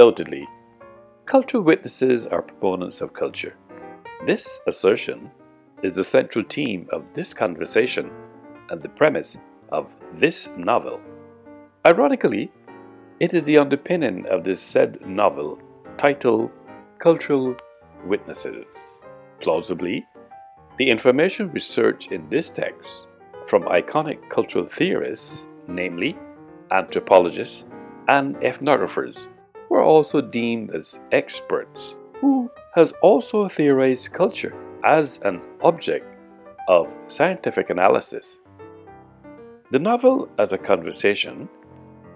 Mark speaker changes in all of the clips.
Speaker 1: Undoubtedly, cultural witnesses are proponents of culture. This assertion is the central theme of this conversation and the premise of this novel. Ironically, it is the underpinning of this said novel titled Cultural Witnesses. Plausibly, the information researched in this text from iconic cultural theorists, namely anthropologists and ethnographers, were also deemed as experts who has also theorized culture as an object of scientific analysis. The novel, as a conversation,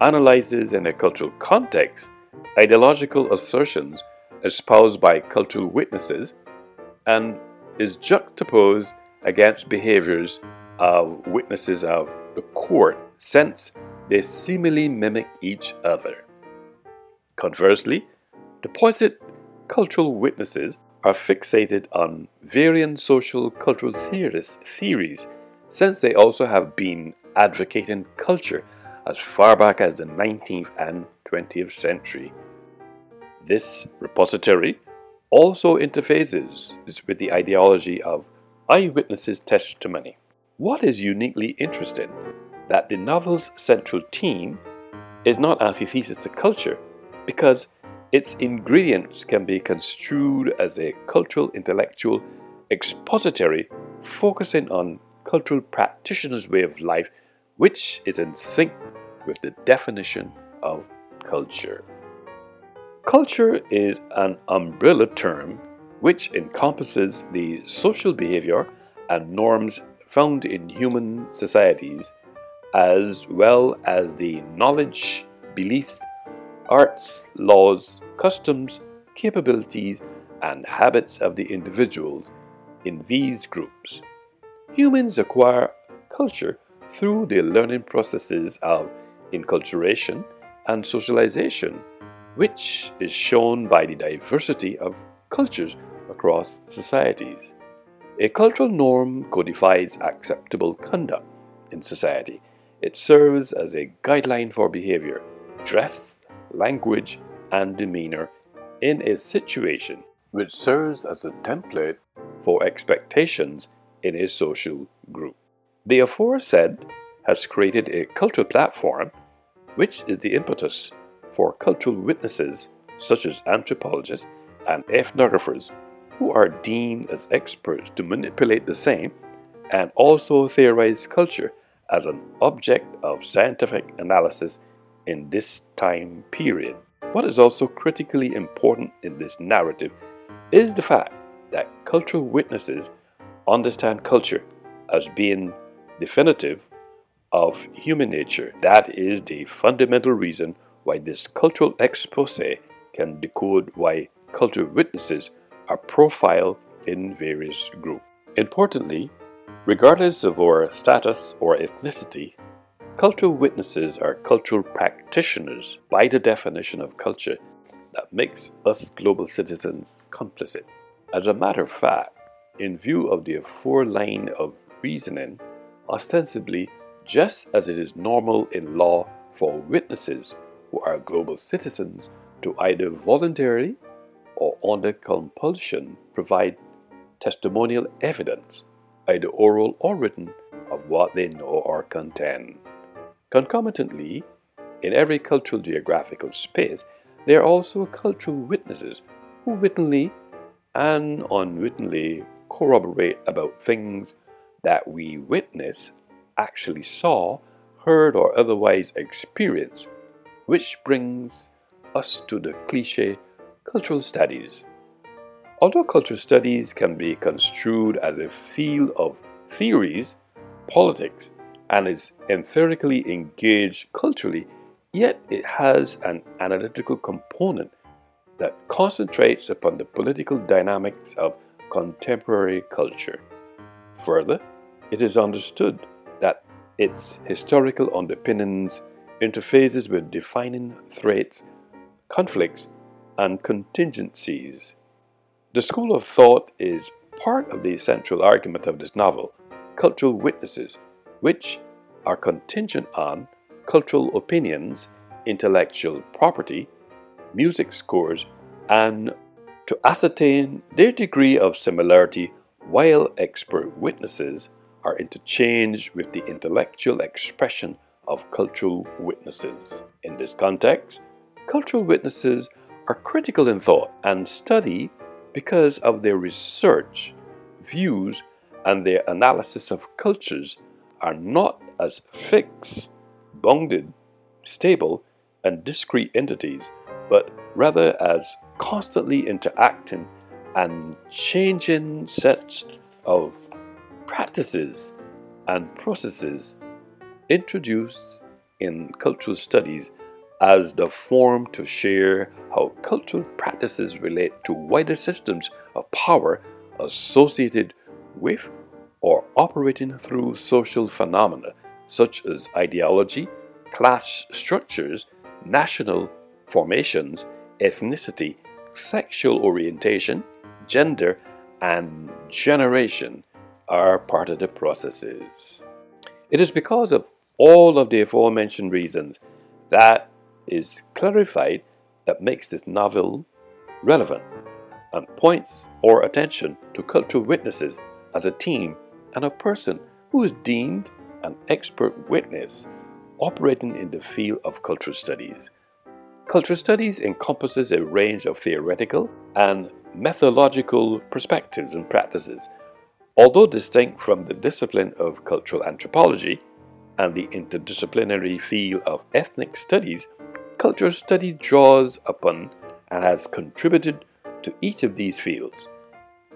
Speaker 1: analyzes in a cultural context ideological assertions espoused by cultural witnesses and is juxtaposed against behaviors of witnesses of the court since they seemingly mimic each other. Conversely, the posit cultural witnesses are fixated on variant social cultural theorists' theories since they also have been advocating culture as far back as the 19th and 20th century. This repository also interfaces with the ideology of eyewitnesses' testimony. What is uniquely interesting that the novel's central theme is not antithesis to culture because its ingredients can be construed as a cultural intellectual expository focusing on cultural practitioners' way of life, which is in sync with the definition of culture. Culture is an umbrella term which encompasses the social behavior and norms found in human societies, as well as the knowledge, beliefs, arts, laws, customs, capabilities, and habits of the individuals in these groups. Humans acquire culture through the learning processes of enculturation and socialization, which is shown by the diversity of cultures across societies. A cultural norm codifies acceptable conduct in society. It serves as a guideline for behavior, dress, language, and demeanor in a situation which serves as a template for expectations in a social group. The aforesaid has created a cultural platform which is the impetus for cultural witnesses such as anthropologists and ethnographers who are deemed as experts to manipulate the same and also theorize culture as an object of scientific analysis in this time period. What is also critically important in this narrative is the fact that cultural witnesses understand culture as being definitive of human nature. That is the fundamental reason why this cultural expose can decode why cultural witnesses are profiled in various groups. Importantly, regardless of our status or ethnicity, Cultural witnesses are cultural practitioners by the definition of culture that makes us global citizens complicit. As a matter of fact, in view of the four line of reasoning, ostensibly just as it is normal in law for witnesses who are global citizens to either voluntarily or under compulsion provide testimonial evidence, either oral or written, of what they know or contend. Concomitantly, in every cultural geographical space, there are also cultural witnesses who wittingly and unwittingly corroborate about things that we witness, actually saw, heard, or otherwise experienced, which brings us to the cliche cultural studies. Although cultural studies can be construed as a field of theories, politics, and is empirically engaged culturally, yet it has an analytical component that concentrates upon the political dynamics of contemporary culture. Further, it is understood that its historical underpinnings interfaces with defining threats, conflicts, and contingencies. The school of thought is part of the central argument of this novel, Cultural Witnesses, which are contingent on cultural opinions, intellectual property, music scores, and to ascertain their degree of similarity while expert witnesses are interchanged with the intellectual expression of cultural witnesses. In this context, cultural witnesses are critical in thought and study because of their research, views, and their analysis of cultures are not as fixed, bounded, stable, and discrete entities, but rather as constantly interacting and changing sets of practices and processes introduced in cultural studies as the form to share how cultural practices relate to wider systems of power associated with or operating through social phenomena such as ideology, class structures, national formations, ethnicity, sexual orientation, gender, and generation are part of the processes. It is because of all of the aforementioned reasons that is clarified that makes this novel relevant and points our attention to cultural witnesses as a team and a person who is deemed an expert witness operating in the field of cultural studies. Cultural studies encompasses a range of theoretical and methodological perspectives and practices. Although distinct from the discipline of cultural anthropology and the interdisciplinary field of ethnic studies, cultural studies draws upon and has contributed to each of these fields.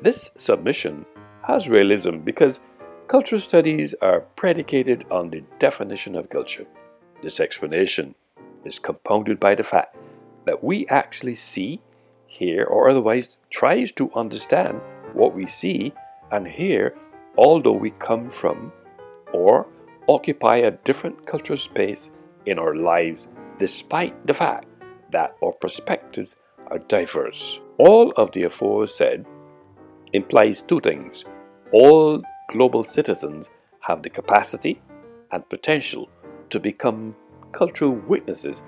Speaker 1: This submission has realism because cultural studies are predicated on the definition of culture. This explanation is compounded by the fact that we actually see, hear, or otherwise tries to understand what we see and hear, although we come from or occupy a different cultural space in our lives, despite the fact that our perspectives are diverse. All of the aforesaid implies two things. All global citizens have the capacity and potential to become cultural witnesses,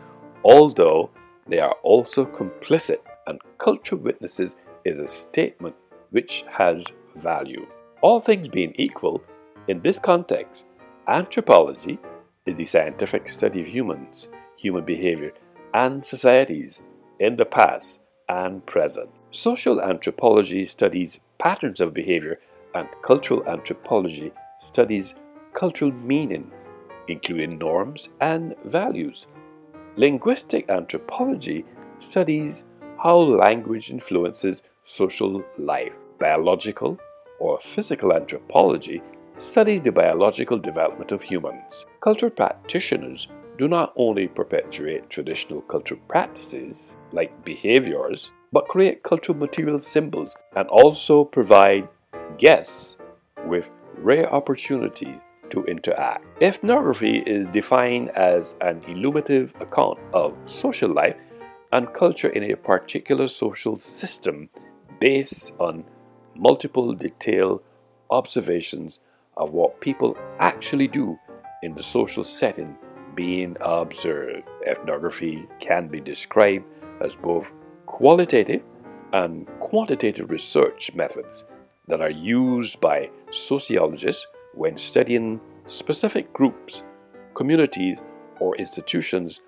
Speaker 1: although they are also complicit, and cultural witnesses is a statement which has value. All things being equal, in this context, anthropology is the scientific study of humans, human behavior, and societies in the past and present. Social anthropology studies patterns of behavior, and cultural anthropology studies cultural meaning including norms and values. Linguistic anthropology studies how language influences social life. Biological or physical anthropology studies the biological development of humans. Cultural practitioners do not only perpetuate traditional cultural practices like behaviors, but create cultural material symbols and also provide guests with rare opportunities to interact. Ethnography is defined as an illuminative account of social life and culture in a particular social system based on multiple detailed observations of what people actually do in the social setting being observed. Ethnography can be described as both qualitative and quantitative research methods that are used by sociologists when studying specific groups, communities, or institutions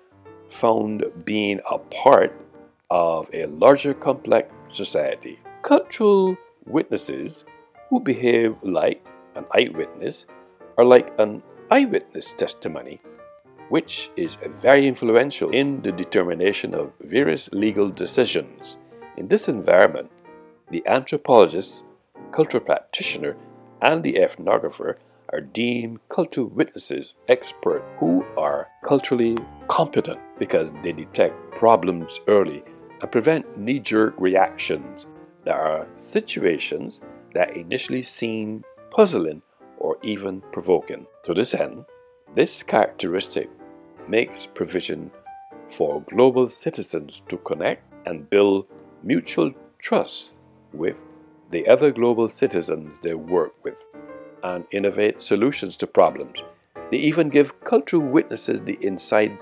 Speaker 1: found being a part of a larger complex society. Cultural witnesses who behave like an eyewitness are like an eyewitness testimony, which is very influential in the determination of various legal decisions. In this environment, the anthropologist, cultural practitioner, and the ethnographer are deemed cultural witnesses experts who are culturally competent because they detect problems early and prevent knee jerk reactions. There are situations that initially seem puzzling or even provoking. To this end, this characteristic makes provision for global citizens to connect and build mutual trust with the other global citizens they work with and innovate solutions to problems. They even give cultural witnesses the inside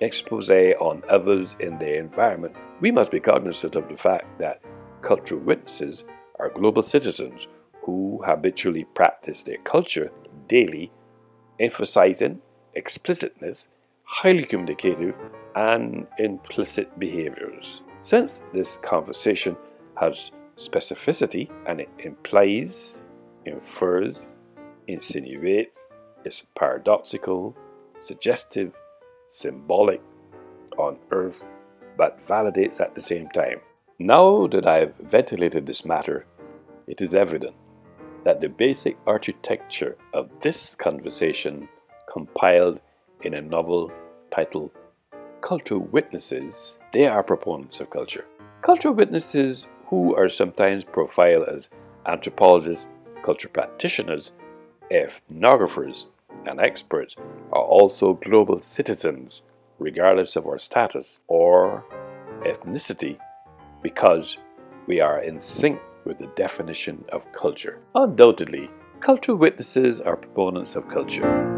Speaker 1: expose on others in their environment, we must be cognizant of the fact that cultural witnesses are global citizens who habitually practice their culture daily, emphasizing explicitness, highly communicative, and implicit behaviors. Since this conversation has specificity and it implies, infers, insinuates, is paradoxical, suggestive, symbolic, on earth, but validates at the same time. Now that I have ventilated this matter, it is evident that the basic architecture of this conversation, compiled in a novel titled Cultural Witnesses, they are proponents of culture. Cultural witnesses, who are sometimes profiled as anthropologists, culture practitioners, ethnographers, and experts, are also global citizens, regardless of our status or ethnicity, because we are in sync with the definition of culture. Undoubtedly, cultural witnesses are proponents of culture.